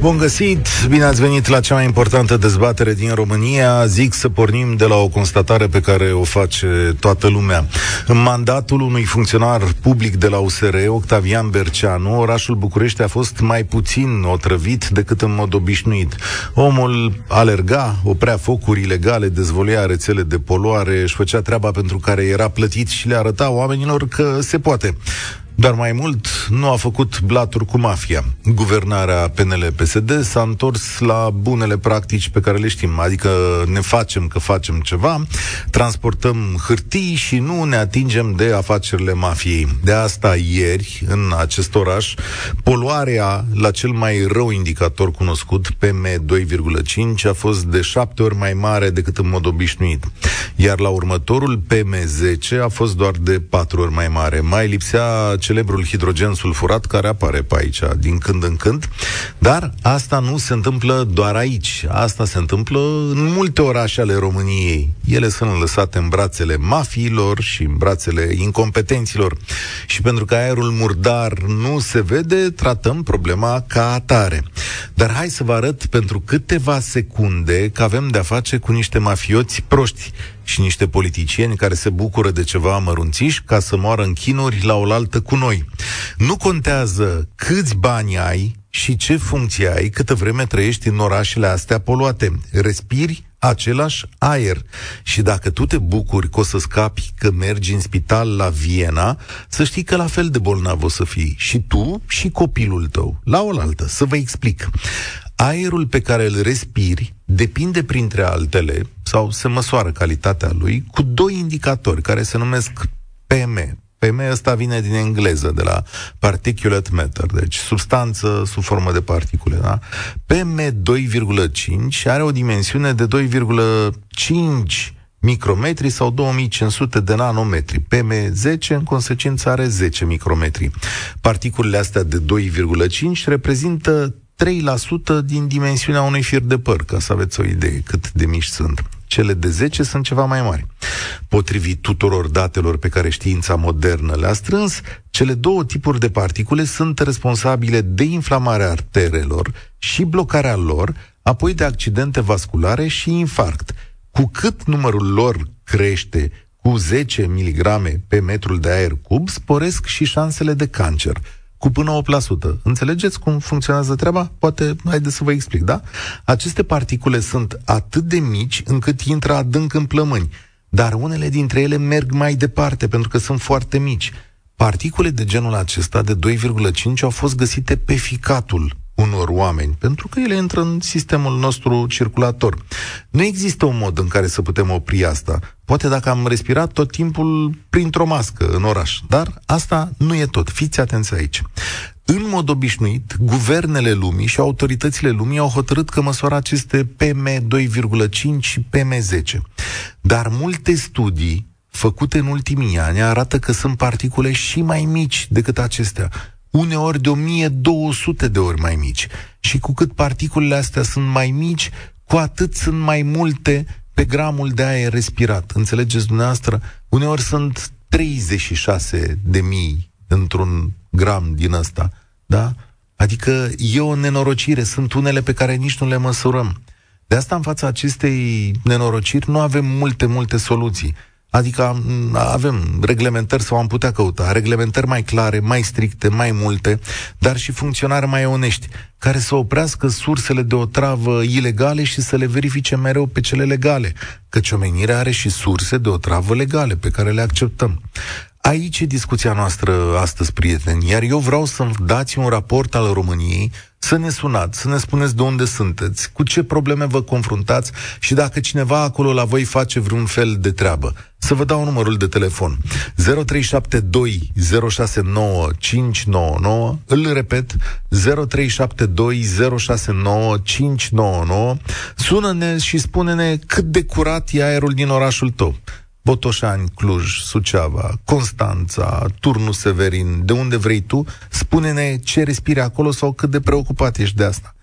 Bun găsit, bine ați venit la cea mai importantă dezbatere din România. Zic să pornim de la o constatare pe care o face toată lumea. În mandatul unui funcționar public de la USR, Octavian Berceanu, orașul București a fost mai puțin otrăvit decât în mod obișnuit. Omul alerga, oprea focuri ilegale, dezvolea rețele de poluare, își făcea treaba pentru care era plătit și le arăta oamenilor că se poate. Dar mai mult, nu a făcut blaturi cu mafia. Guvernarea PNL-PSD s-a întors la bunele practici pe care le știm, adică ne facem că facem ceva, transportăm hârtii și nu ne atingem de afacerile mafiei. De asta ieri, în acest oraș, poluarea la cel mai rău indicator cunoscut, PM2,5, a fost de șapte ori mai mare decât în mod obișnuit. Iar la următorul PM10 a fost doar de patru ori mai mare. Mai lipsea celebrul hidrogen sulfurat care apare pe aici din când în când, dar asta nu se întâmplă doar aici. Asta se întâmplă în multe orașe ale României. Ele sunt lăsate în brațele mafiilor și în brațele incompetenților. Și pentru că aerul murdar nu se vede, tratăm problema ca atare. Dar hai să vă arăt pentru câteva secunde că avem de-a face cu niște mafioți proști și niște politicieni care se bucură de ceva amărunțiși ca să moară în chinuri la oaltă cu noi. Nu contează câți bani ai și ce funcție ai câtă vreme trăiești în orașele astea poluate. Respiri același aer. Și dacă tu te bucuri că o să scapi că mergi în spital la Viena, să știi că la fel de bolnav o să fii. Și tu și copilul tău. La oaltă. Să vă explic. Aerul pe care îl respiri depinde, printre altele, sau se măsoară calitatea lui, cu doi indicatori care se numesc PM. PM ăsta vine din engleză, de la particulate matter, deci substanță sub formă de particule. Da? PM2,5 are o dimensiune de 2,5 micrometri sau 2500 de nanometri. PM10 în consecință are 10 micrometri. Particulele astea de 2,5 reprezintă 3% din dimensiunea unui fir de păr, ca să aveți o idee cât de mici sunt. Cele de 10 sunt ceva mai mari. Potrivit tuturor datelor pe care știința modernă le-a strâns, cele două tipuri de particule sunt responsabile de inflamarea arterelor și blocarea lor, apoi de accidente vasculare și infarct. Cu cât numărul lor crește cu 10 mg pe metrul de aer cub, sporesc și șansele de cancer – cu până 8%. Înțelegeți cum funcționează treaba? Poate, haideți să vă explic, da? Aceste particule sunt atât de mici încât intră adânc în plămâni, dar unele dintre ele merg mai departe pentru că sunt foarte mici. Particule de genul acesta, de 2,5, au fost găsite pe ficatul unor oameni, pentru că ele intră în sistemul nostru circulator. Nu există un mod în care să putem opri asta. Poate dacă am respirat tot timpul printr-o mască în oraș, dar asta nu e tot. Fiți atenți aici. În mod obișnuit, guvernele lumii și autoritățile lumii au hotărât că măsoară aceste PM2,5 și PM10. Dar multe studii făcute în ultimii ani arată că sunt particule și mai mici decât acestea uneori de 1200 de ori mai mici. Și cu cât particulele astea sunt mai mici, cu atât sunt mai multe pe gramul de aer respirat. Înțelegeți dumneavoastră? Uneori sunt 36 de mii într-un gram din ăsta. Da? Adică e o nenorocire. Sunt unele pe care nici nu le măsurăm. De asta, în fața acestei nenorociri, nu avem multe, multe soluții. Adică avem reglementări sau am putea căuta reglementări mai clare, mai stricte, mai multe, dar și funcționari mai onești, care să oprească sursele de otravă ilegale și să le verifice mereu pe cele legale, căci omenirea are și surse de otravă legale pe care le acceptăm. Aici e discuția noastră astăzi, prieteni, iar eu vreau să-mi dați un raport al României, să ne sunați, să ne spuneți de unde sunteți, cu ce probleme vă confruntați și dacă cineva acolo la voi face vreun fel de treabă. Să vă dau numărul de telefon. 0372 069 599, îl repet, 0372 069 599. Sună-ne și spune-ne cât de curat e aerul din orașul tău. Botoșani, Cluj, Suceava, Constanța, Turnu Severin, de unde vrei tu, spune-ne ce respiri acolo sau cât de preocupat ești de asta.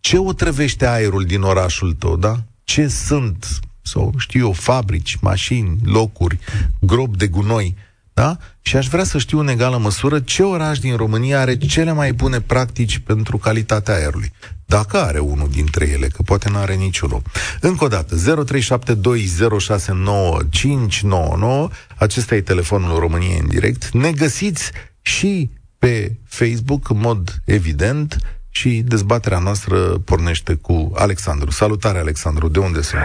Ce otrăvește aerul din orașul tău, da? Ce sunt, sau știu eu, fabrici, mașini, locuri, grob de gunoi? Da? Și aș vrea să știu în egală măsură ce oraș din România are cele mai bune practici pentru calitatea aerului. Dacă are unul dintre ele, că poate nu are niciunul. Încă o dată, 0372069599, acesta e telefonul României în direct. Ne găsiți și pe Facebook, în mod evident, și dezbaterea noastră pornește cu Alexandru. Salutare, Alexandru, de unde sunt?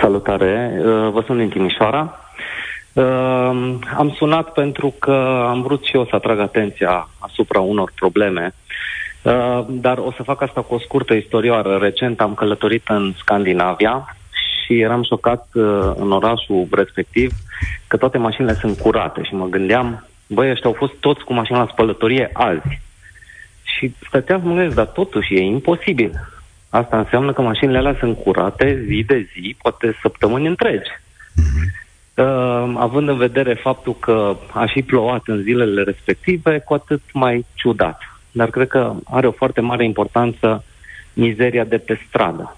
Salutare, uh, vă sunt din Timișoara. Uh, am sunat pentru că am vrut și eu să atrag atenția asupra unor probleme, uh, dar o să fac asta cu o scurtă istorioară. Recent am călătorit în Scandinavia și eram șocat în orașul respectiv că toate mașinile sunt curate și mă gândeam, băi, ăștia au fost toți cu mașina la spălătorie azi. Și stăteam să mă gândesc, dar totuși e imposibil. Asta înseamnă că mașinile alea sunt curate zi de zi, poate săptămâni întregi. Mm-hmm. Uh, având în vedere faptul că a și plouat în zilele respective, cu atât mai ciudat. Dar cred că are o foarte mare importanță mizeria de pe stradă.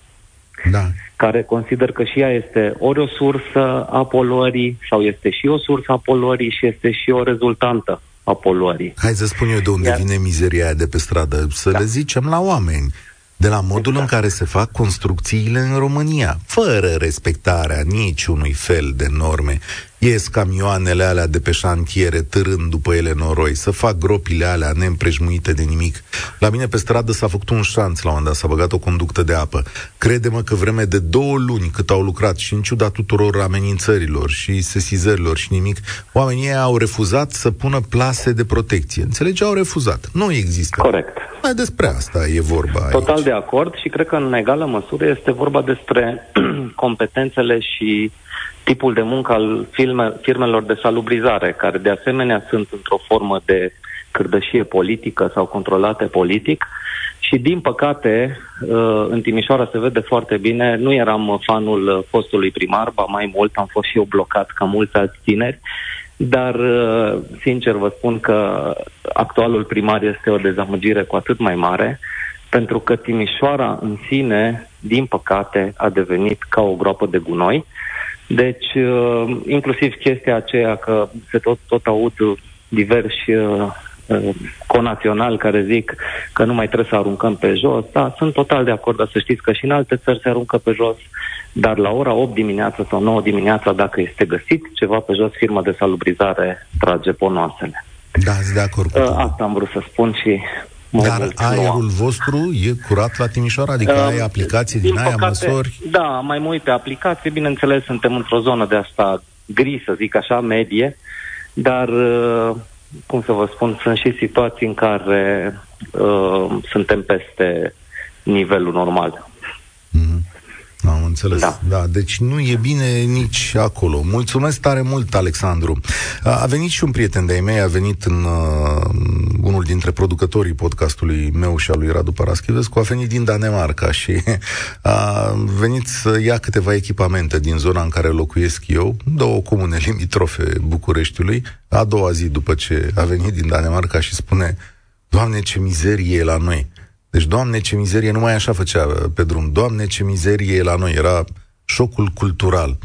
Da. Care consider că și ea este ori o sursă a poluării sau este și o sursă a poluării și este și o rezultantă a poluării. Hai să spun eu de unde Iar... vine mizeria aia de pe stradă. Să da. le zicem la oameni de la modul exact. în care se fac construcțiile în România, fără respectarea niciunui fel de norme. Ies camioanele alea de pe șantiere târând după ele noroi, să fac gropile alea neîmprejmuite de nimic. La mine pe stradă s-a făcut un șanț la un dat, s-a băgat o conductă de apă. Crede-mă că vreme de două luni cât au lucrat și în ciuda tuturor amenințărilor și sesizărilor și nimic, oamenii au refuzat să pună plase de protecție. Înțelegi? Au refuzat. Nu există. Corect. Mai despre asta e vorba Total aici. de acord și cred că în egală măsură este vorba despre competențele și tipul de muncă al firme, firmelor de salubrizare, care de asemenea sunt într-o formă de cârdășie politică sau controlate politic. Și din păcate, uh, în Timișoara se vede foarte bine, nu eram fanul postului primar, ba mai mult am fost și eu blocat ca mulți alți tineri, dar uh, sincer vă spun că actualul primar este o dezamăgire cu atât mai mare, pentru că Timișoara în sine, din păcate, a devenit ca o groapă de gunoi. Deci, uh, inclusiv chestia aceea că se tot, tot aud diversi uh, conaționali care zic că nu mai trebuie să aruncăm pe jos. Da, sunt total de acord, dar să știți că și în alte țări se aruncă pe jos, dar la ora 8 dimineața sau 9 dimineața, dacă este găsit ceva pe jos, firma de salubrizare trage ponoasele. Da, sunt de acord cu uh, Asta am vrut să spun și dar aerul vostru e curat la Timișoara? Adică uh, ai aplicații din, din aia, păcate, măsori? Da, mai mă uit pe aplicații. Bineînțeles, suntem într-o zonă de asta gri, să zic așa, medie, dar uh, cum să vă spun, sunt și situații în care uh, suntem peste nivelul normal. Mm-hmm. Am înțeles. Da. da. Deci nu e bine nici acolo. Mulțumesc tare mult, Alexandru. A venit și un prieten de-ai mei, a venit în uh, unul dintre producătorii podcastului meu și al lui Radu Paraschivescu, a venit din Danemarca și a venit să ia câteva echipamente din zona în care locuiesc eu, două comune limitrofe Bucureștiului, a doua zi după ce a venit din Danemarca și spune Doamne, ce mizerie e la noi! Deci, Doamne, ce mizerie, numai așa făcea uh, pe drum. Doamne, ce mizerie e la noi. Era șocul cultural.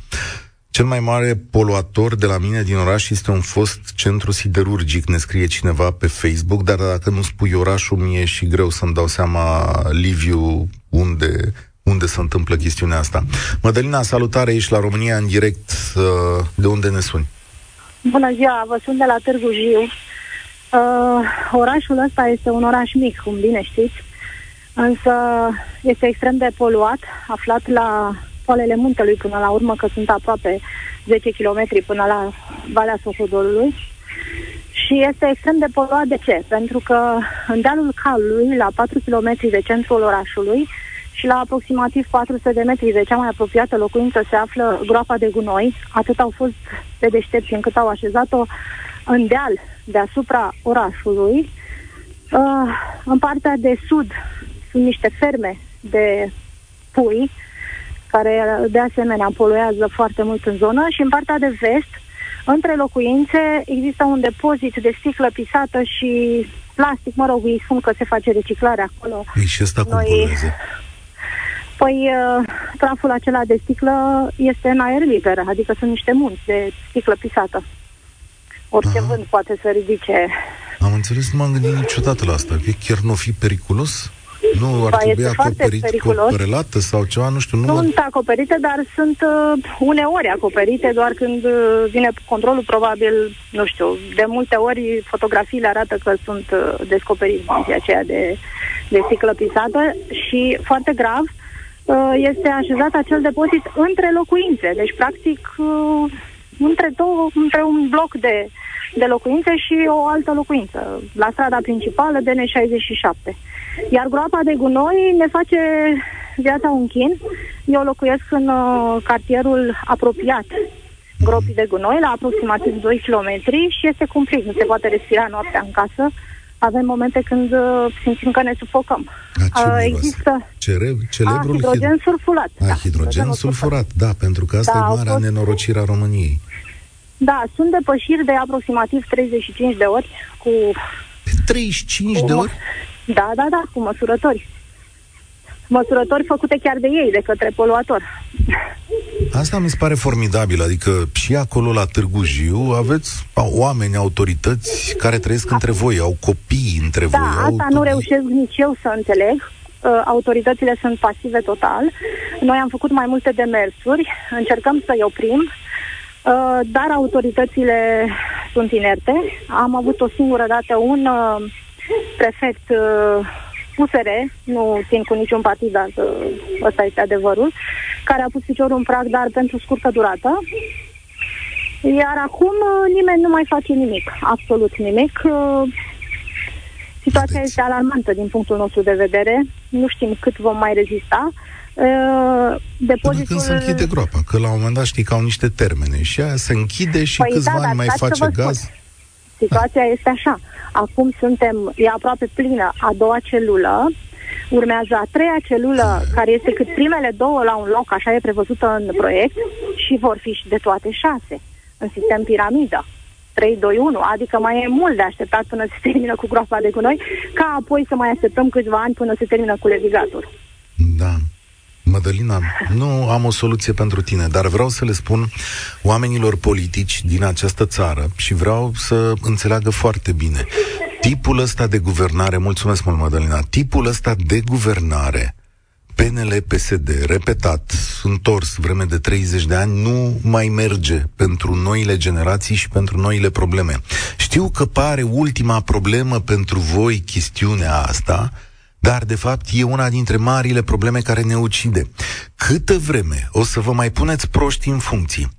Cel mai mare poluator de la mine din oraș este un fost centru siderurgic, ne scrie cineva pe Facebook, dar dacă nu spui orașul, mie și greu să-mi dau seama, Liviu, unde, unde se întâmplă chestiunea asta. Mădălina, salutare, ești la România în direct. Uh, de unde ne suni? Bună ziua, vă sunt de la Târgu Jiu. Uh, orașul ăsta este un oraș mic, cum bine știți însă este extrem de poluat, aflat la poalele muntelui până la urmă, că sunt aproape 10 km până la Valea Sohodolului. Și este extrem de poluat de ce? Pentru că în dealul calului, la 4 km de centrul orașului și la aproximativ 400 de metri de cea mai apropiată locuință se află groapa de gunoi. Atât au fost de deștepți încât au așezat-o în deal deasupra orașului. Uh, în partea de sud sunt niște ferme de pui, care de asemenea poluează foarte mult în zonă și în partea de vest, între locuințe, există un depozit de sticlă pisată și plastic, mă rog, îi spun că se face reciclare acolo. Ei, și asta cum Noi... Păi, uh, traful acela de sticlă este în aer liber, adică sunt niște munți de sticlă pisată. Orice Aha. vânt poate să ridice. Am înțeles, nu m-am gândit niciodată la asta. Că chiar nu fi periculos? Nu ar ba, trebui acoperit cu o prelată sau ceva, nu știu. Nu sunt mă... acoperite, dar sunt uh, uneori acoperite, doar când uh, vine controlul, probabil, nu știu, de multe ori fotografiile arată că sunt uh, descoperiți în aceea de, de sticlă pisată și, foarte grav, uh, este așezat acel depozit între locuințe. Deci, practic, uh, între, două, între un bloc de, de locuințe și o altă locuință, la strada principală, DN67. Iar groapa de gunoi ne face viața un chin. Eu locuiesc în uh, cartierul apropiat gropii de gunoi, la aproximativ 2 km și este cumplit. Nu se poate respira noaptea în casă. Avem momente când uh, simțim că ne sufocăm. A, ce uh, există Cere, celebrul a, hidrogen sulfurat. A, da, hidrogen sulfurat, da, pentru că asta da, e marea fost... nenorocire a României. Da, sunt depășiri de aproximativ 35 de ori cu... 35 cu... de ori? Da, da, da, cu măsurători. Măsurători făcute chiar de ei, de către poluator. Asta mi se pare formidabil, adică și acolo la Târgu Jiu aveți oameni, autorități care trăiesc între voi, au copii între da, voi. Da, asta nu reușesc nici eu să înțeleg. Uh, autoritățile sunt pasive total. Noi am făcut mai multe demersuri, încercăm să-i oprim, uh, dar autoritățile sunt inerte. Am avut o singură dată un uh, prefect uh, USR, nu țin cu niciun partid, dar uh, ăsta este adevărul, care a pus piciorul în prag, dar pentru scurtă durată. Iar acum uh, nimeni nu mai face nimic, absolut nimic. Uh, situația este alarmantă din punctul nostru de vedere. Nu știm cât vom mai rezista. Uh, depozitul... Până când se închide groapa, că la un moment dat știi că au niște termene și aia se închide și păi câțiva da, ani mai face gaz. Spun. Situația da. este așa. Acum suntem, e aproape plină a doua celulă, urmează a treia celulă, care este cât primele două la un loc, așa e prevăzută în proiect, și vor fi și de toate șase, în sistem piramidă. 3, 2, 1, adică mai e mult de așteptat până se termină cu groapa de gunoi, ca apoi să mai așteptăm câțiva ani până se termină cu levigatul. Da. Mădălina, nu am o soluție pentru tine, dar vreau să le spun oamenilor politici din această țară și vreau să înțeleagă foarte bine. Tipul ăsta de guvernare, mulțumesc mult, Mădălina, tipul ăsta de guvernare, PNL, PSD, repetat, întors vreme de 30 de ani, nu mai merge pentru noile generații și pentru noile probleme. Știu că pare ultima problemă pentru voi chestiunea asta, dar, de fapt, e una dintre marile probleme care ne ucide. Câtă vreme o să vă mai puneți proști în funcții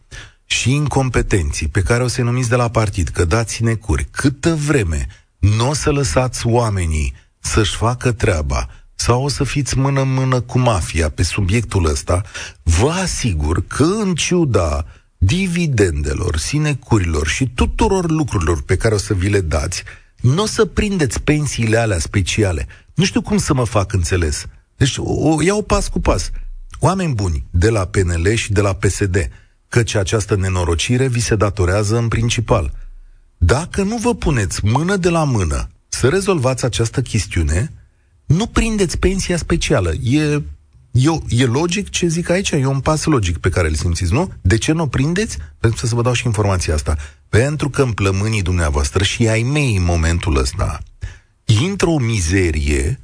și incompetenții pe care o să-i numiți de la partid, că dați necuri, câtă vreme nu o să lăsați oamenii să-și facă treaba sau o să fiți mână-mână cu mafia pe subiectul ăsta, vă asigur că în ciuda dividendelor, sinecurilor și tuturor lucrurilor pe care o să vi le dați, nu o să prindeți pensiile alea speciale. Nu știu cum să mă fac înțeles. Deci o, iau pas cu pas. Oameni buni de la PNL și de la PSD, căci această nenorocire vi se datorează în principal. Dacă nu vă puneți mână de la mână să rezolvați această chestiune, nu prindeți pensia specială. E, e, e logic ce zic aici, e un pas logic pe care îl simțiți, nu? De ce nu o prindeți? Pentru să vă dau și informația asta. Pentru că în plămânii dumneavoastră și ai mei în momentul ăsta intră o mizerie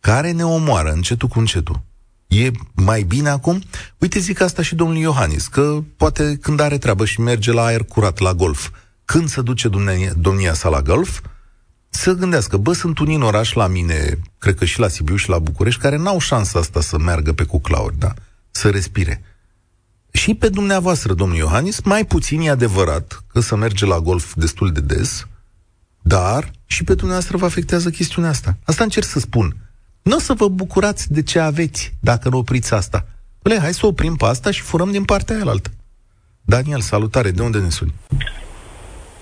care ne omoară încetul cu încetul. E mai bine acum? Uite, zic asta și domnul Iohannis, că poate când are treabă și merge la aer curat, la golf, când se duce domnia, domnia sa la golf, să gândească, bă, sunt unii în oraș la mine, cred că și la Sibiu și la București, care n-au șansa asta să meargă pe cuclauri, da? Să respire. Și pe dumneavoastră, domnul Iohannis, mai puțin e adevărat că să merge la golf destul de des, dar și pe dumneavoastră vă afectează chestiunea asta. Asta încerc să spun. Nu o să vă bucurați de ce aveți dacă nu opriți asta. Băle, hai să oprim pe asta și furăm din partea aia altă. Daniel, salutare, de unde ne suni?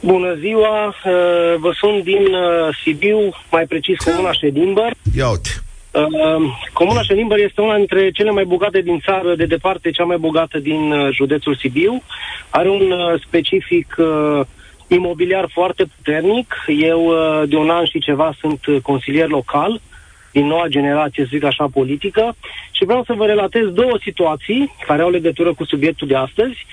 Bună ziua, uh, vă sun din uh, Sibiu, mai precis Comuna Ședimbăr. Ia uite. Uh, Comuna Ședimbăr este una dintre cele mai bogate din țară, de departe cea mai bogată din județul Sibiu. Are un specific imobiliar foarte puternic. Eu de un an și ceva sunt consilier local din noua generație, să zic așa, politică și vreau să vă relatez două situații care au legătură cu subiectul de astăzi.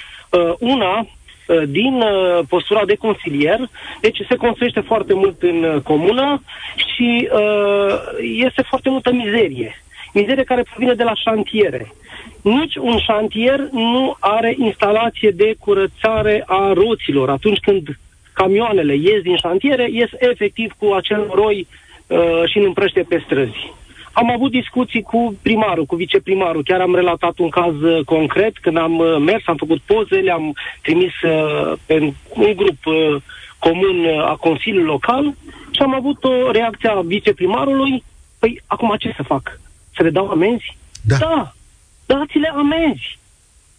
Una uh, din uh, postura de consilier, deci se construiește foarte mult în uh, comună și uh, este foarte multă mizerie. Mizerie care provine de la șantiere. Nici un șantier nu are instalație de curățare a roților. Atunci când camioanele ies din șantiere, ies efectiv cu acel roi uh, și îl împrăște pe străzi. Am avut discuții cu primarul, cu viceprimarul. Chiar am relatat un caz uh, concret când am uh, mers, am făcut poze, le-am trimis uh, pe un grup uh, comun uh, a Consiliului Local și am avut o reacție a viceprimarului. Păi, acum ce să fac? Să le dau amenzi? Da. Da, dați-le amenzi.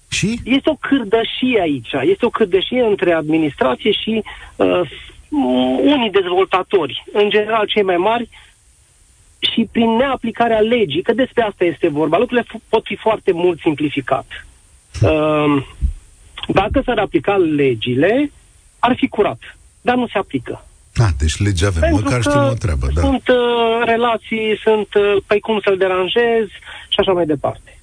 Și? Este o cârdășie aici. Este o cârdășie între administrație și uh, unii dezvoltatori, în general cei mai mari, și prin neaplicarea legii, că despre asta este vorba. Lucrurile f- pot fi foarte mult simplificat. Uh, dacă s-ar aplica legile, ar fi curat. Dar nu se aplică. Ah, deci legea avem, Pentru măcar că știm o treabă, da. Sunt uh, relații, sunt uh, păi cum să-l deranjez și așa mai departe.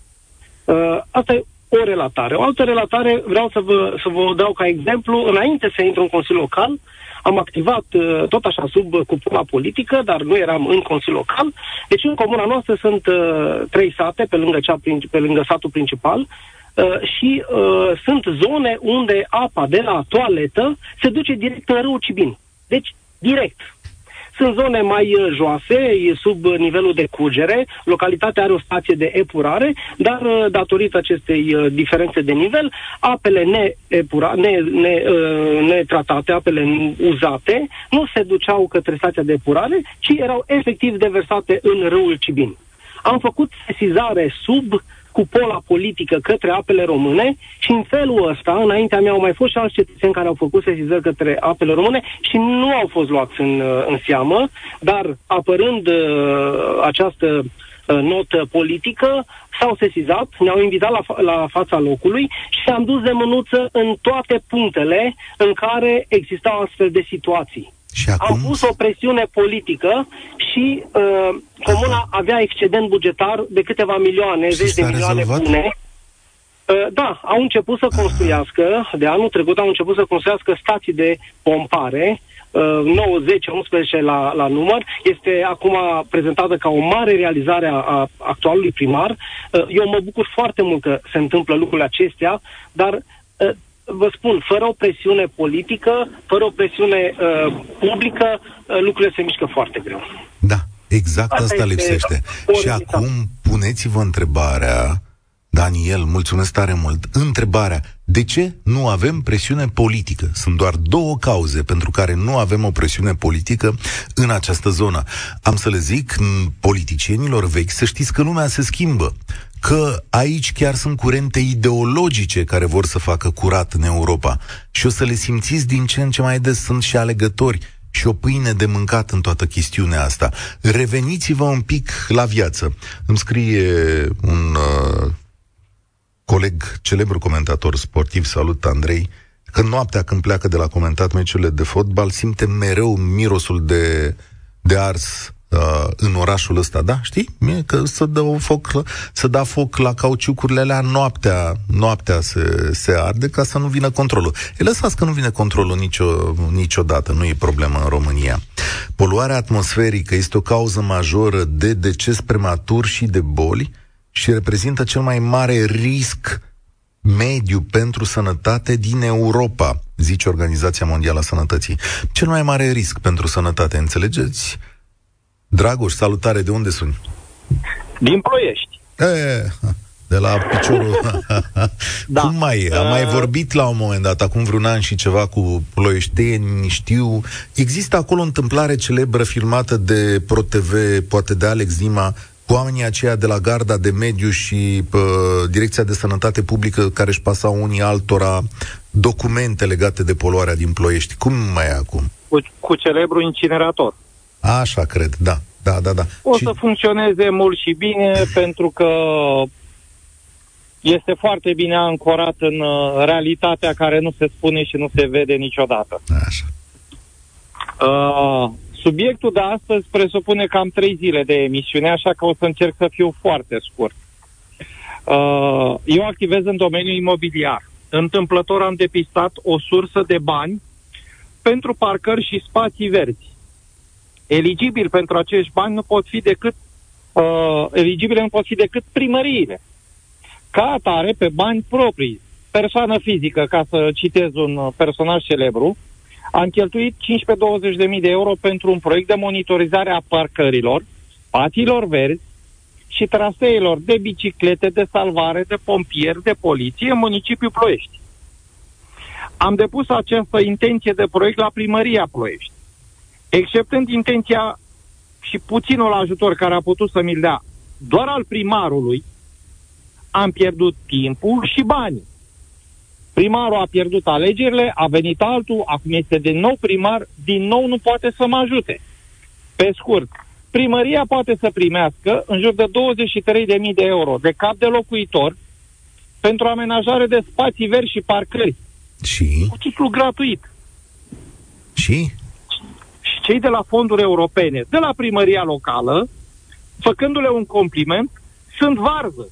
Uh, asta e o relatare. O altă relatare vreau să vă, să vă dau ca exemplu. Înainte să intru în Consiliul Local, am activat uh, tot așa sub uh, cupola politică, dar nu eram în Consiliul Local. Deci în comuna noastră sunt uh, trei sate pe lângă, cea, prin- pe lângă satul principal uh, și uh, sunt zone unde apa de la toaletă se duce direct în râul Cibin. Deci, direct. Sunt zone mai uh, joase, e sub uh, nivelul de curgere, localitatea are o stație de epurare, dar uh, datorită acestei uh, diferențe de nivel, apele neepura, ne, ne, uh, netratate, apele uzate, nu se duceau către stația de epurare, ci erau efectiv deversate în râul Cibin. Am făcut sesizare sub cupola politică către apele române și în felul ăsta, înaintea mea au mai fost și alți cetățeni care au făcut sesizări către apele române și nu au fost luați în, uh, în seamă, dar apărând uh, această uh, notă politică, s-au sesizat, ne-au invitat la, fa- la fața locului și am dus de mânuță în toate punctele în care existau astfel de situații. Și acum? Am pus o presiune politică și uh, comuna avea excedent bugetar de câteva milioane, Și zeci de s-a milioane rezolvat? bune. Uh, da, au început să construiască, de anul trecut au început să construiască stații de pompare, uh, 9, 10, 11 la, la număr. Este acum prezentată ca o mare realizare a, a actualului primar. Uh, eu mă bucur foarte mult că se întâmplă lucrurile acestea, dar uh, vă spun, fără o presiune politică, fără o presiune uh, publică, uh, lucrurile se mișcă foarte greu. Da, exact Asta asta, este lipsește. o Și realitate. acum puneți-vă întrebarea, Daniel, mulțumesc tare mult, întrebarea, de ce nu avem presiune politică? Sunt doar două cauze pentru care nu avem o presiune politică în această zonă. Am să le zic m, politicienilor vechi să știți că lumea se schimbă că aici chiar sunt curente ideologice care vor să facă curat în Europa și o să le simțiți din ce în ce mai des sunt și alegători și o pâine de mâncat în toată chestiunea asta. Reveniți-vă un pic la viață. Îmi scrie un uh, coleg, celebru comentator sportiv, salut Andrei, că noaptea când pleacă de la comentat meciurile de fotbal, simte mereu mirosul de, de ars uh, în orașul ăsta, da? Știi? Mie că să dă foc, la- să da foc la cauciucurile alea noaptea, noaptea se, se arde ca să nu vină controlul. E lăsați că nu vine controlul nicio, niciodată, nu e problemă în România. Poluarea atmosferică este o cauză majoră de deces prematur și de boli și reprezintă cel mai mare risc mediu pentru sănătate din Europa, zice Organizația Mondială a Sănătății. Cel mai mare risc pentru sănătate, înțelegeți? Dragoș, salutare, de unde suni? Din Ploiești. E, de la piciorul... Da. Cum mai e? Am Uh, mai vorbit la un moment dat, acum vreun an și ceva cu ploieșteni, știu. Există acolo o întâmplare celebră filmată de ProTV, poate de Alex Dima, cu oamenii aceia de la Garda de Mediu și pă, Direcția de Sănătate Publică care își pasau unii altora documente legate de poluarea din Ploiești. Cum mai e acum? Cu, cu celebru incinerator. Așa cred, da. Da, da, da. O Și- să funcționeze mult și bine pentru că este foarte bine ancorat în uh, realitatea care nu se spune și nu se vede niciodată. Așa. Uh, subiectul de astăzi presupune cam trei zile de emisiune, așa că o să încerc să fiu foarte scurt. Uh, eu activez în domeniul imobiliar. întâmplător am depistat o sursă de bani pentru parcări și spații verzi. Eligibil pentru acești bani nu pot fi decât uh, eligibile nu pot fi decât primăriile. Ca atare, pe bani proprii, persoană fizică, ca să citez un uh, personaj celebru, am cheltuit 15-20 de mii de euro pentru un proiect de monitorizare a parcărilor, spațiilor verzi și traseelor de biciclete, de salvare, de pompieri, de poliție în municipiul Ploiești. Am depus această intenție de proiect la primăria Ploiești. Exceptând intenția și puținul ajutor care a putut să mi-l dea doar al primarului, am pierdut timpul și banii. Primarul a pierdut alegerile, a venit altul, acum este din nou primar, din nou nu poate să mă ajute. Pe scurt, primăria poate să primească în jur de 23.000 de euro de cap de locuitor pentru amenajare de spații verzi și parcări. Și? Cu titlu gratuit. Și? Și cei de la fonduri europene, de la primăria locală, făcându-le un compliment, sunt varză.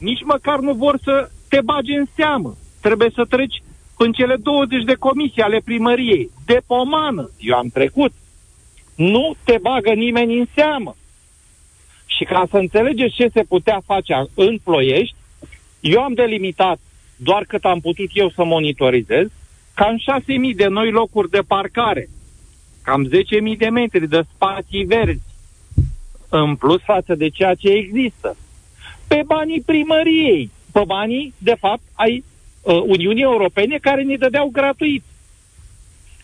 Nici măcar nu vor să te bage în seamă. Trebuie să treci în cele 20 de comisii ale primăriei, de pomană. Eu am trecut. Nu te bagă nimeni în seamă. Și ca să înțelegeți ce se putea face în Ploiești, eu am delimitat doar cât am putut eu să monitorizez, cam 6.000 de noi locuri de parcare, cam 10.000 de metri de spații verzi, în plus față de ceea ce există. Pe banii primăriei, pe banii, de fapt, ai uh, Uniunii Europene care ne dădeau gratuit.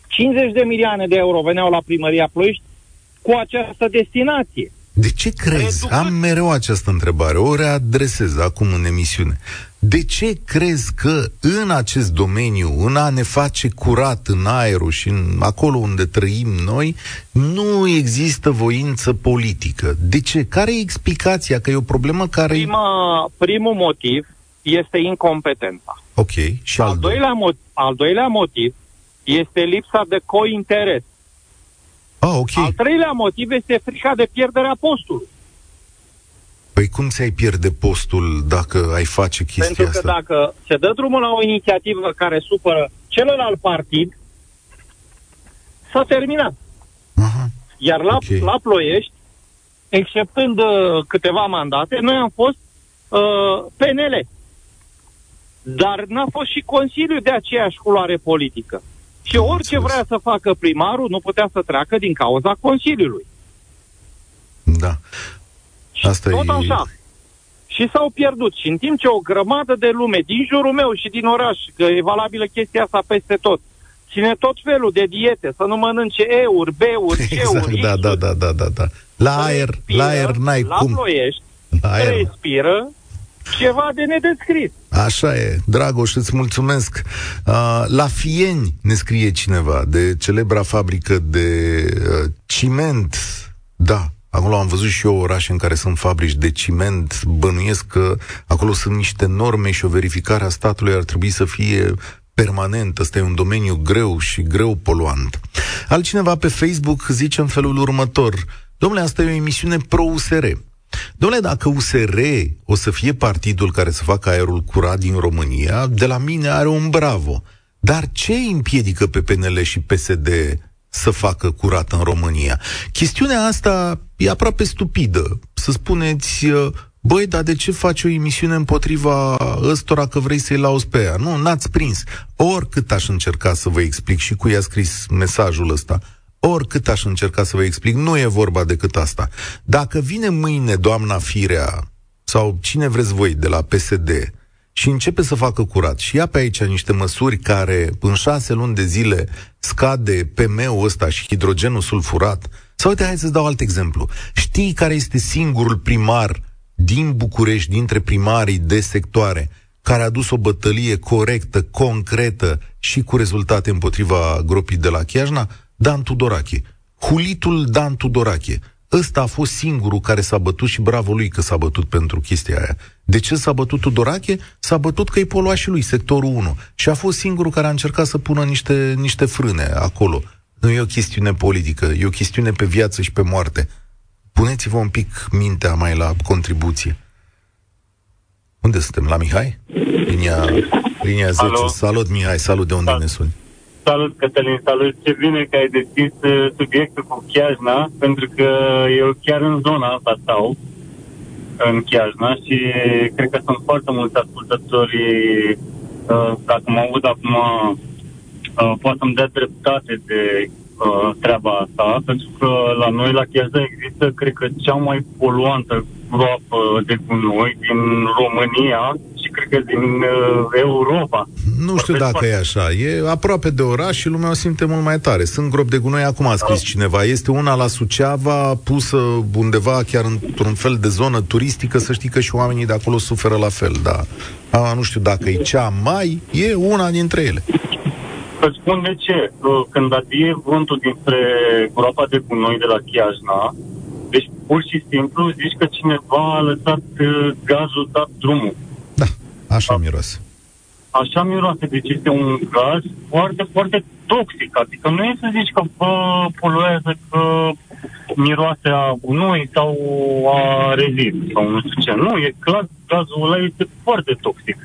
50 de milioane de euro veneau la primăria Ploiești cu această destinație. De ce crezi? Reducând... Am mereu această întrebare, o readresez acum în emisiune. De ce crezi că în acest domeniu, în a ne face curat în aerul și în acolo unde trăim noi, nu există voință politică? De ce? Care e explicația? Că e o problemă care... Prima, primul motiv este incompetența. Ok. Și al, al, doilea, mo- al doilea motiv este lipsa de cointeres. Ah, ok. Al treilea motiv este frica de pierderea postului. Păi cum ți-ai pierde postul dacă ai face chestia Pentru că asta? dacă se dă drumul la o inițiativă care supără celălalt partid, s-a terminat. Aha. Iar la, Ok. la Ploiești, exceptând uh, câteva mandate, noi am fost uh, PNL. Dar n-a fost și Consiliul de aceeași culoare politică. Și Am orice înțeles. vrea să facă primarul nu putea să treacă din cauza Consiliului. Da. Și Asta tot e- așa. Și s-au pierdut. Și în timp ce o grămadă de lume din jurul meu și din oraș, că e valabilă chestia asta peste tot, ține tot felul de diete, să nu mănânce euri, beuri, Exact, ceuri, da, da, da, da, da, da. La aer, la aer n-ai la cum. Ploiești, La aer. respiră ceva de nedescris. Așa e. Dragoș, îți mulțumesc. Uh, la Fieni ne scrie cineva de celebra fabrică de uh, ciment. Da, acolo am văzut și eu orașe în care sunt fabrici de ciment. Bănuiesc că acolo sunt niște norme și o verificare a statului ar trebui să fie permanent. Ăsta e un domeniu greu și greu poluant. Altcineva pe Facebook zice în felul următor. Domnule, asta e o emisiune pro-USR. Domnule, dacă USR o să fie partidul care să facă aerul curat din România, de la mine are un bravo. Dar ce îi împiedică pe PNL și PSD să facă curat în România? Chestiunea asta e aproape stupidă. Să spuneți, uh, băi, dar de ce faci o emisiune împotriva ăstora că vrei să-i lauzi pe ea? Nu, n-ați prins. Oricât aș încerca să vă explic și cu i-a scris mesajul ăsta, oricât aș încerca să vă explic, nu e vorba decât asta. Dacă vine mâine doamna Firea sau cine vreți voi de la PSD și începe să facă curat și ia pe aici niște măsuri care în șase luni de zile scade PM-ul ăsta și hidrogenul sulfurat, sau uite, hai să-ți dau alt exemplu. Știi care este singurul primar din București, dintre primarii de sectoare, care a dus o bătălie corectă, concretă și cu rezultate împotriva gropii de la Chiajna? Dan Tudorache. Hulitul Dan Tudorache. Ăsta a fost singurul care s-a bătut și bravo lui că s-a bătut pentru chestia aia. De ce s-a bătut Tudorache? S-a bătut că îi polua și lui sectorul 1. Și a fost singurul care a încercat să pună niște, niște frâne acolo. Nu e o chestiune politică, e o chestiune pe viață și pe moarte. Puneți-vă un pic mintea mai la contribuție. Unde suntem? La Mihai? Linia linia 10. Alo. Salut, Mihai, salut, de unde Salut. ne suni? Salut, Cătălin, salut. Ce bine că ai deschis uh, subiectul cu Chiajna, pentru că eu chiar în zona asta stau, în Chiajna, și cred că sunt foarte mulți ascultători, uh, dacă mă aud acum, uh, poate să-mi dea dreptate de uh, treaba asta, pentru că la noi, la Chiajna, există, cred că, cea mai poluantă groapă de gunoi din România și cred că din uh, Europa. Nu știu Vorbesc dacă e așa. E aproape de oraș și lumea o simte mult mai tare. Sunt gropi de gunoi, acum a scris cineva. Este una la Suceava, pusă undeva chiar într-un fel de zonă turistică, să știi că și oamenii de acolo suferă la fel, da. A, nu știu dacă e cea mai, e una dintre ele. Îți spun de ce. Uh, Când adie vântul dinspre groapa de gunoi de la Chiajna, deci pur și simplu zici că cineva a lăsat uh, gazul, dat drumul. Da, așa miroase. Așa miroase, deci este un gaz foarte, foarte toxic. Adică nu e să zici că bă, poluează, că miroase a gunoi sau a rezid sau nu știu ce. Nu, e clar, gazul ăla este foarte toxic.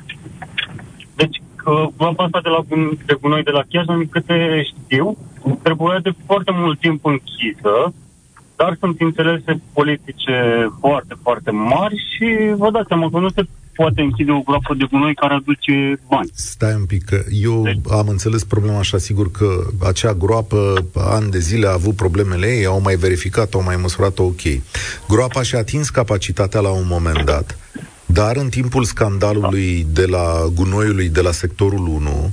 Deci, că groapa asta de, la, gun- de gunoi de la Chiajna, din câte știu, trebuia de foarte mult timp închisă, dar sunt interese politice foarte, foarte mari și vă dați seama că nu se poate închide o groapă de gunoi care aduce bani. Stai un pic, că eu Deci- am înțeles problema așa, sigur că acea groapă ani de zile a avut problemele ei, au mai verificat, au mai măsurat-o ok. Groapa și-a atins capacitatea la un moment dat, dar în timpul scandalului de la gunoiului de la sectorul 1,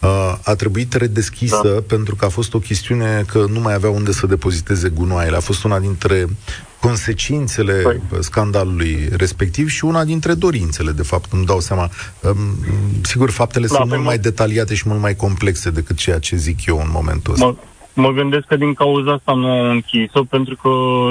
uh, a trebuit redeschisă da. pentru că a fost o chestiune că nu mai avea unde să depoziteze gunoaiele. A fost una dintre consecințele Păi. scandalului respectiv și una dintre dorințele, de fapt, îmi dau seama. Um, sigur, faptele Da, sunt pe mult mă- mai detaliate și mult mai complexe decât ceea ce zic eu în momentul ăsta. Mă, mă gândesc că din cauza asta nu au închis-o, pentru că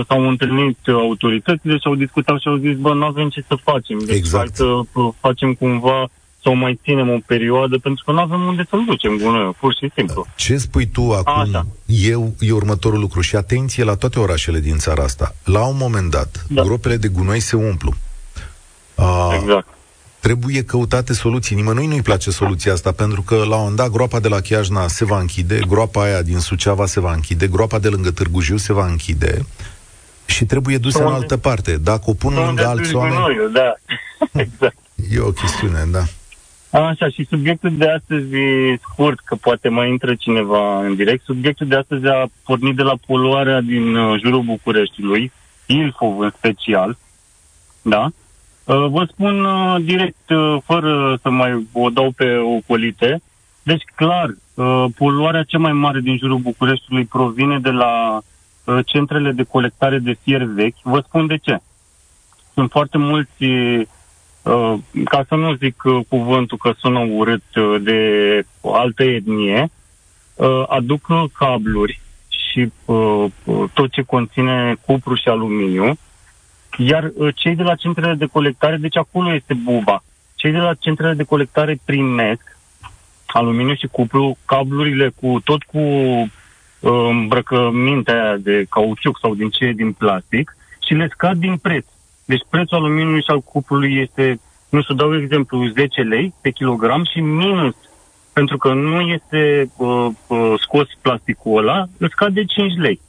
s-au întâlnit autoritățile și au discutat și au zis, bă, nu avem ce să facem. Deci Exact. hai să uh, facem cumva să o mai ținem o perioadă, pentru că nu avem unde să-l ducem gunoiul, pur și simplu. Ce spui tu acum Așa. eu, e următorul lucru și atenție la toate orașele din țara asta. La un moment dat, Da. gropele de gunoi se umplu. A, Exact. trebuie căutate soluții. Nimănui nu-i place soluția asta, pentru că la un moment dat groapa de la Chiajna se va închide, groapa aia din Suceava se va închide, groapa de lângă Târgu Jiu se va închide și trebuie dusă în Unde- altă parte. Dacă o pun lângă alți duci oameni, gunoiul, da. exact. e o chestiune, da. Așa, și subiectul de astăzi e scurt, că poate mai intră cineva în direct. Subiectul de astăzi a pornit de la poluarea din uh, jurul Bucureștiului, Ilfov în special, da? Uh, vă spun uh, direct, uh, fără să mai o dau pe ocolite, deci clar, uh, poluarea cea mai mare din jurul Bucureștiului provine de la uh, centrele de colectare de fier vechi. Vă spun de ce. Sunt foarte mulți uh, ca să nu zic uh, cuvântul că sună urât uh, de altă etnie, uh, aduc uh, cabluri și uh, uh, tot ce conține cupru și aluminiu, iar uh, cei de la centrele de colectare, deci acolo este buba, cei de la centrele de colectare primesc aluminiu și cupru, cablurile cu tot cu uh, îmbrăcămintea aia de cauciuc sau din ce e din plastic și le scad din preț. Deci prețul aluminiului și al cuprului este, nu știu, dau exemplu, 10 lei pe kilogram și minus, pentru că nu este uh, uh, scos plasticul ăla, îți scade 5 lei.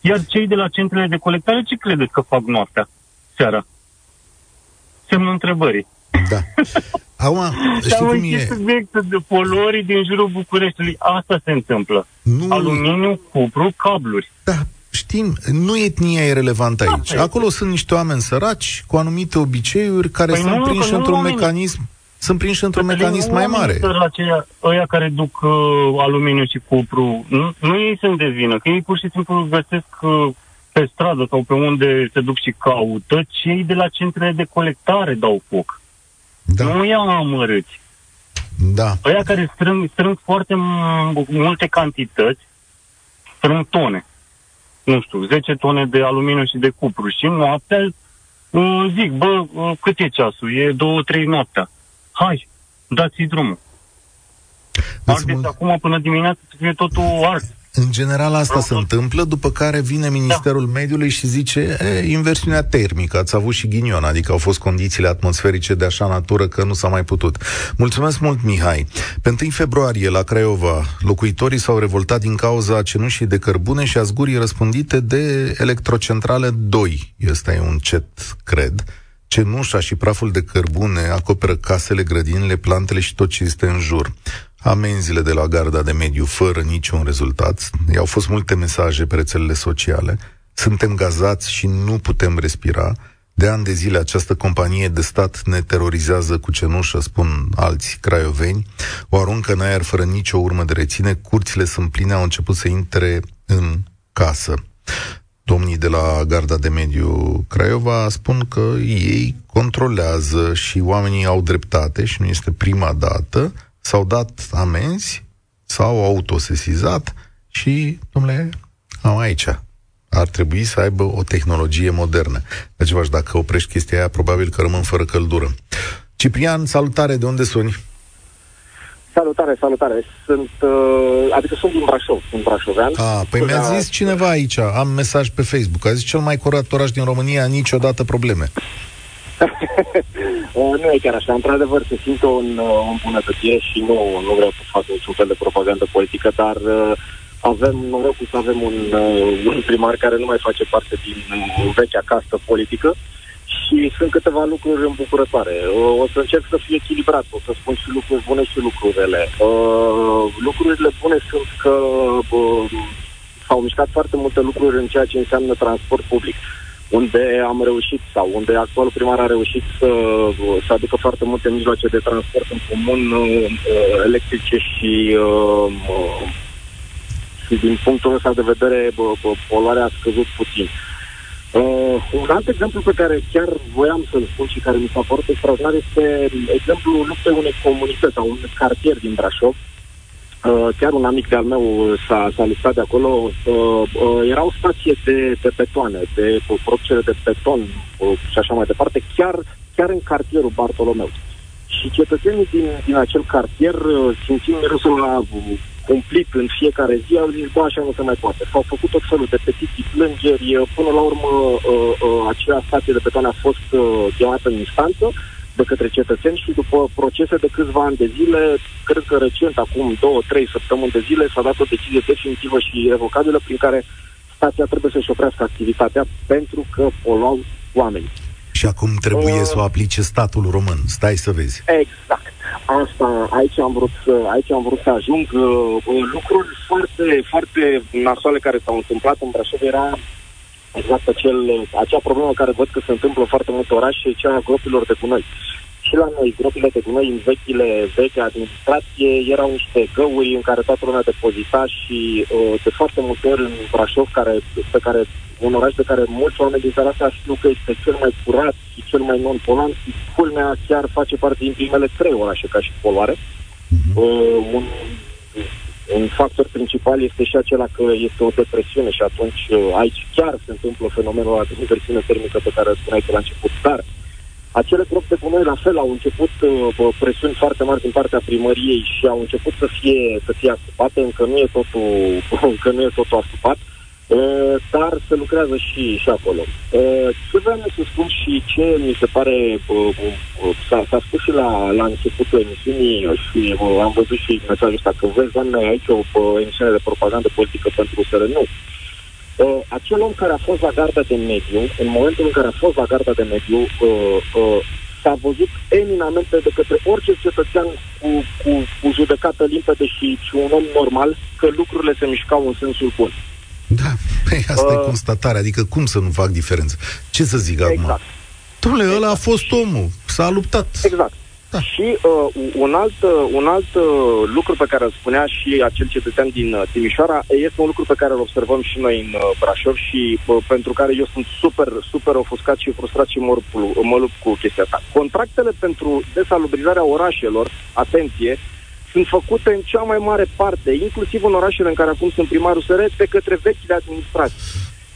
Iar cei de la centrele de colectare, ce credeți că fac noaptea, seara? Semnul întrebării. Da. Acum, Și știi am cum închis e? subiectul de poluării din jurul Bucureștiului. Asta se întâmplă. Nu, Aluminiu, cupru, cabluri. Da, știm, nu etnia e relevantă aici. Da, Acolo sunt niște oameni săraci, cu anumite obiceiuri, care Păi sunt nu, prinși că nu într-un oamenii- mecanism sunt prinși într-un Cătălin, mecanism nu mai oamenii mare. săraci Aceia, ăia care duc uh, aluminiu și cupru, nu, nu ei sunt de vină, că ei pur și simplu îl găsesc uh, pe stradă sau pe unde se duc și caută, cei de la centrele de colectare dau foc. Da, Nu ia amărâți. da. Ăia care strâng, strâng foarte m- multe cantități, strâng tone. Nu știu, 10 tone de aluminiu și de cupru și noaptea uh, zic, bă, uh, cât e ceasul? E 2-3 noaptea. Hai, dați drumul. Îți Ardeți mul- acum până dimineața să fie totul ars. În general asta se întâmplă, după care vine Ministerul da. Mediului și zice e, inversiunea termică, ați avut și ghinion, adică au fost condițiile atmosferice de așa natură că nu s-a mai putut. Mulțumesc mult, Mihai. Pe 1 februarie, la Craiova, locuitorii s-au revoltat din cauza cenușii de cărbune și a zgurii răspândite de electrocentrale 2. Ăsta e un cet, cred. Cenușa și praful de cărbune acoperă casele, grădinile, plantele și tot ce este în jur amenziile de la garda de mediu fără niciun rezultat. I-au fost multe mesaje pe rețelele sociale. Suntem gazați și nu putem respira. De ani de zile această companie de stat ne terorizează cu cenușă, spun alți craioveni. O aruncă în aer fără nicio urmă de reține. Curțile sunt pline, au început să intre în casă. Domnii de la Garda de Mediu Craiova spun că ei controlează și oamenii au dreptate și nu este prima dată s-au dat amenzi, s-au autosesizat și, domnule, am aici. Ar trebui să aibă o tehnologie modernă. Deci, v dacă oprești chestia aia, probabil că rămân fără căldură. Ciprian, salutare, de unde suni? Salutare, salutare. Sunt, uh, adică sunt din Brașov, sunt brașovean. A, păi mi-a zis cineva aici, am mesaj pe Facebook, a zis cel mai curat oraș din România, niciodată probleme. Uh, nu e chiar așa. Într-adevăr, se simte o uh, îmbunătățire și nu, nu vreau să fac niciun fel de propagandă politică, dar uh, avem norocul să avem un, un primar care nu mai face parte din vechea castă politică și sunt câteva lucruri îmbucurătoare. O să încerc să fiu echilibrat, o să spun și lucruri bune și lucruri rele. Lucrurile bune sunt că s-au mișcat foarte multe lucruri în ceea ce înseamnă transport public unde am reușit sau unde actualul primar a reușit să, să aducă foarte multe mijloace de transport în comun uh, electrice și, uh, uh, și din punctul ăsta de vedere uh, poluarea a scăzut puțin. Uh, un alt exemplu pe care chiar voiam să-l spun și care mi s-a părut extraordinar este exemplul luptei unei comunități sau unui cartier din Brașov, Uh, chiar un amic de-al meu s-a, s-a listat de acolo. Uh, uh, era o stație de, de betoane, de producere de beton uh, și așa mai departe, chiar, chiar în cartierul Bartolomeu. Și cetățenii din, din acel cartier, uh, simțind mirosul la uh, cumplit în fiecare zi, au zis, bă, așa nu se mai poate. S-au făcut tot felul de petiții, plângeri, uh, până la urmă uh, uh, acea stație de beton a fost uh, chemată în instanță, uh, de către cetățeni și după procese de câțiva ani de zile, cred că recent, acum două, trei săptămâni de zile, s-a dat o decizie definitivă și revocabilă prin care stația trebuie să-și oprească activitatea pentru că poluau oameni. Și acum trebuie uh, să o aplice statul român. Stai să vezi. Exact. Asta, aici am vrut să, aici am vrut să ajung. Uh, lucruri foarte, foarte nasoale care s-au întâmplat în Brașov era exact acel, acea problemă care văd că se întâmplă foarte multe orașe, cea a gropilor de gunoi. Și la noi, gropile de gunoi în vechile, veche administrație, erau niște găuri în care toată lumea depozita și uh, de foarte multe ori în Brașov, care, pe care, un oraș pe care mulți oameni din țara asta știu că este cel mai curat și cel mai non-poluant, culmea chiar face parte din primele trei orașe ca și poluare. Mhm. Uh, un un factor principal este și acela că este o depresiune și atunci uh, aici chiar se întâmplă fenomenul de inversiune termică pe care spuneai că la început. Dar acele gropi de gunoi la fel au început uh, presiuni foarte mari din partea primăriei și au început să fie, să fie astupate, încă nu e totul, încă nu e totul astupat. Uh, Uh, dar se lucrează și, și acolo. Uh, ce vreau să spun și ce mi se pare, uh, s-a, s-a spus și la, la începutul emisiunii și am văzut și mesajul ăsta, că vezi, doamne, aici o emisiune de propagandă politică pentru USR. Nu. Acel om care a fost la garda de mediu, în momentul în care a fost la garda de mediu, s-a văzut eminamente de către orice cetățean cu, cu, cu judecată limpede și, și un om normal că lucrurile se mișcau în sensul bun. Da, păi asta uh, e constatarea. Adică cum să nu fac diferență? Ce să zic exact. acum? Dom'le, exact. ăla a fost omul, s-a luptat. Exact. Da. Și uh, un alt, uh, un alt uh, lucru pe care îl spunea și acel cetățean din uh, Timișoara este un lucru pe care îl observăm și noi în uh, Brașov și uh, pentru care eu sunt super, super ofuscat și frustrat și mă, mă lupt cu chestia asta. Contractele pentru desalubrizarea orașelor, atenție, sunt făcute în cea mai mare parte, inclusiv în orașele în care acum sunt primarul SR, de către vechile administrații.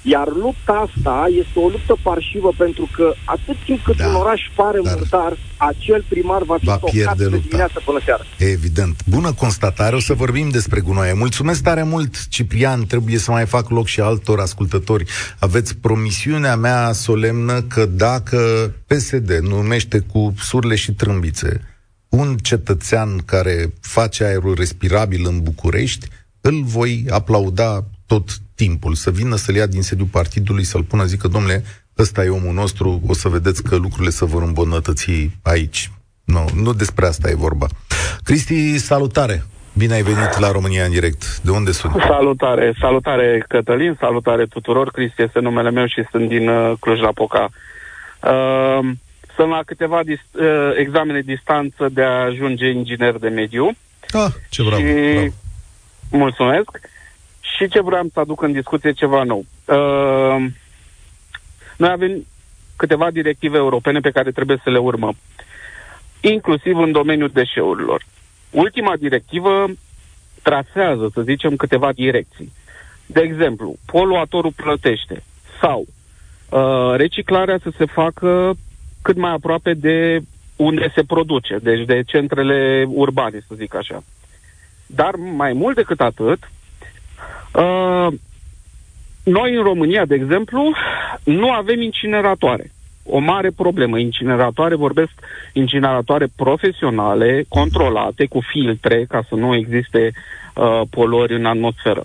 Iar lupta asta este o luptă parșivă pentru că atât timp cât Da, un oraș pare dar- murdar, acel primar va fi Va tocat pierde de lupta. dimineață până seara. Evident. Bună constatare, o să vorbim despre gunoaie. Mulțumesc tare mult, Ciprian, trebuie să mai fac loc și altor ascultători. Aveți promisiunea mea solemnă că dacă PSD numește cu surle și trâmbițe un cetățean care face aerul respirabil în București, îl voi aplauda tot timpul, să vină să-l ia din sediul partidului, să-l pună, zică, domnule, ăsta e omul nostru, o să vedeți că lucrurile se vor îmbunătăți aici. Nu, nu despre asta e vorba. Cristi, salutare! Bine ai venit la România în direct. De unde sunt? Salutare, salutare Cătălin, salutare tuturor. Cristi este numele meu și sunt din uh, Cluj-Napoca. Uh, sunt la câteva dis- uh, examene distanță de a ajunge inginer de mediu. Ah, ce bravo, și... bravo. Mulțumesc. Și ce vreau să aduc în discuție ceva nou. Uh, noi avem câteva directive europene pe care trebuie să le urmăm, inclusiv în domeniul deșeurilor. Ultima directivă trasează, să zicem, câteva direcții. De exemplu, poluatorul plătește sau uh, reciclarea să se facă cât mai aproape de unde se produce, deci de centrele urbane, să zic așa. Dar mai mult decât atât, uh, noi în România, de exemplu, nu avem incineratoare. O mare problemă. Incineratoare, vorbesc incineratoare profesionale, controlate, cu filtre, ca să nu existe uh, poluări în atmosferă.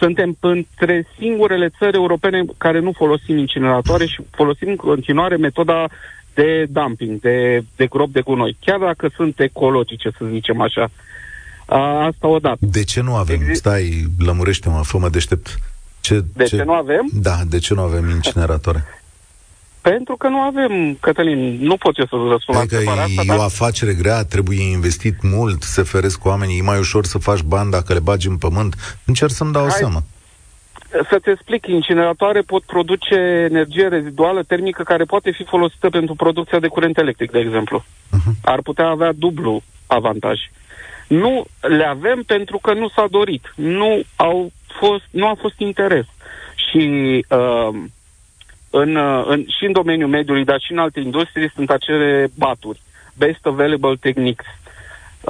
Suntem între singurele țări europene care nu folosim incineratoare și folosim în continuare metoda de dumping, de, de grop de gunoi, chiar dacă sunt ecologice, să zicem așa. A, asta odată. De ce nu avem? Exist- Stai, lămurește-mă, fă-mă deștept. Ce, De ce nu avem? Da, de ce nu avem incineratoare? Pentru că nu avem, Cătălin, nu pot eu să răspund la Adică întrebarea asta, e dar o afacere grea, trebuie investit mult, se feresc oamenii, e mai ușor să faci bani dacă le bagi în pământ. Încerc să-mi dau Hai. seama. Să-ți explic, incineratoare pot produce energie reziduală termică care poate fi folosită pentru producția de curent electric, de exemplu. Uh-huh. Ar putea avea dublu avantaj. Nu le avem pentru că nu s-a dorit. Nu, au fost, nu a fost interes. Și uh, în, uh, în, și în domeniul mediului, dar și în alte industrii sunt acele baturi. Best Available Techniques.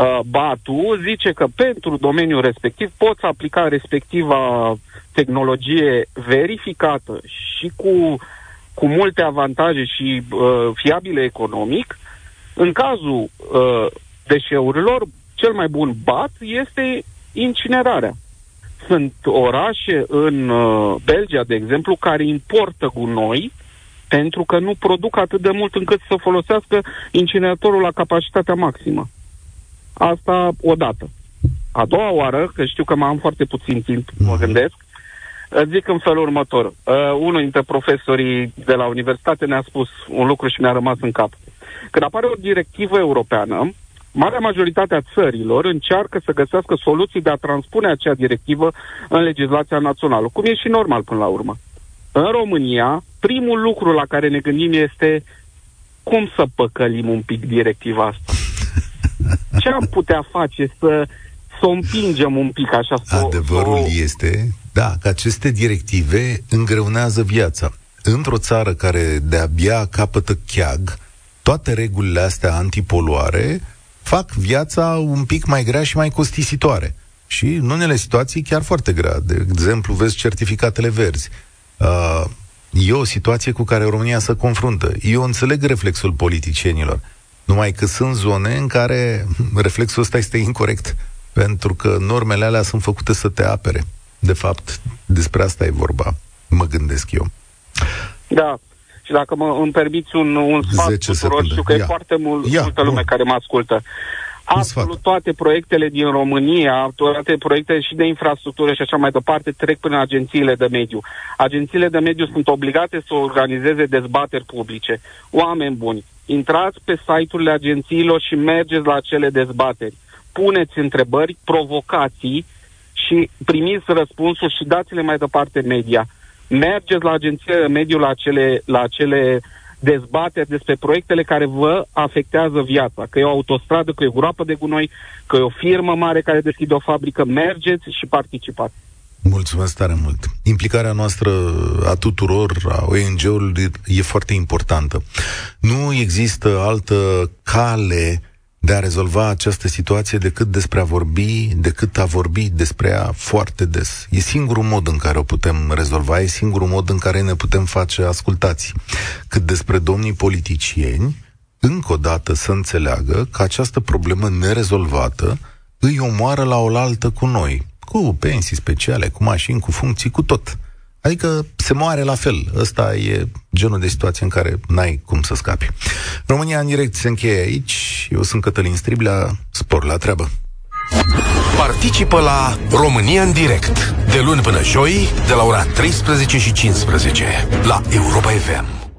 Uh, BATU zice că pentru domeniul respectiv poți aplica respectiva tehnologie verificată și cu, cu multe avantaje și uh, fiabile economic. În cazul uh, deșeurilor, cel mai bun BAT este incinerarea. Sunt orașe în uh, Belgia, de exemplu, care importă gunoi pentru că nu produc atât de mult încât să folosească incineratorul la capacitatea maximă. Asta odată. A doua oară, că știu că mai am foarte puțin timp, mă Mhm. gândesc, îți zic în felul următor. Uh, unul dintre profesorii de la universitate ne-a spus un lucru și mi-a rămas în cap. Când apare o directivă europeană, marea majoritate a țărilor încearcă să găsească soluții de a transpune acea directivă în legislația națională, cum e și normal până la urmă. În România, primul lucru la care ne gândim este cum să păcălim un pic directiva asta. Ce am putea face să, să o împingem un pic așa? Să, o- Adevărul să, o- este, da, că aceste directive îngreunează viața. Într-o țară care de-abia capătă cheag, toate regulile astea antipoluare fac viața un pic mai grea și mai costisitoare. Și în unele situații chiar foarte grea. De exemplu, vezi certificatele verzi. Uh, e o situație cu care România se confruntă. Eu înțeleg reflexul politicienilor. Numai că sunt zone în care reflexul ăsta este incorrect. Pentru că normele alea sunt făcute să te apere. De fapt, despre asta e vorba, mă gândesc eu. Da. Și dacă mă, îmi permiți un, un sfat 10 tuturor, secunde. știu că Ia. e foarte mult, Ia, multă lume bun. care mă ascultă. Absolut sfat. toate proiectele din România, toate proiectele și de infrastructură și așa mai departe, trec prin agențiile de mediu. Agențiile de mediu sunt obligate să organizeze dezbateri publice. Oameni buni, intrați pe site-urile agențiilor și mergeți la acele dezbateri. Puneți întrebări, provocații și primiți răspunsuri și dați-le mai departe media. Mergeți la agențiile de mediu la acele, la acele dezbateri despre proiectele care vă afectează viața. Că e o autostradă, că e o groapă de gunoi, că e o firmă mare care deschide o fabrică. Mergeți și participați. Mulțumesc tare mult. Implicarea noastră a tuturor, a ONG-ului, e foarte importantă. Nu există altă cale de a rezolva această situație decât despre a vorbi, decât a vorbi despre ea foarte des. E singurul mod în care o putem rezolva, e singurul mod în care ne putem face ascultați. Cât despre domnii politicieni, încă o dată să înțeleagă că această problemă nerezolvată îi omoară la oaltă cu noi, cu pensii speciale, cu mașini, cu funcții, cu tot. Adică se moare la fel. Ăsta e genul de situație în care n-ai cum să scapi. România în direct se încheie aici. Eu sunt Cătălin Striblea. Spor la treabă. Participă la România în direct de luni până joi de la ora 13 și 15 la Europa FM.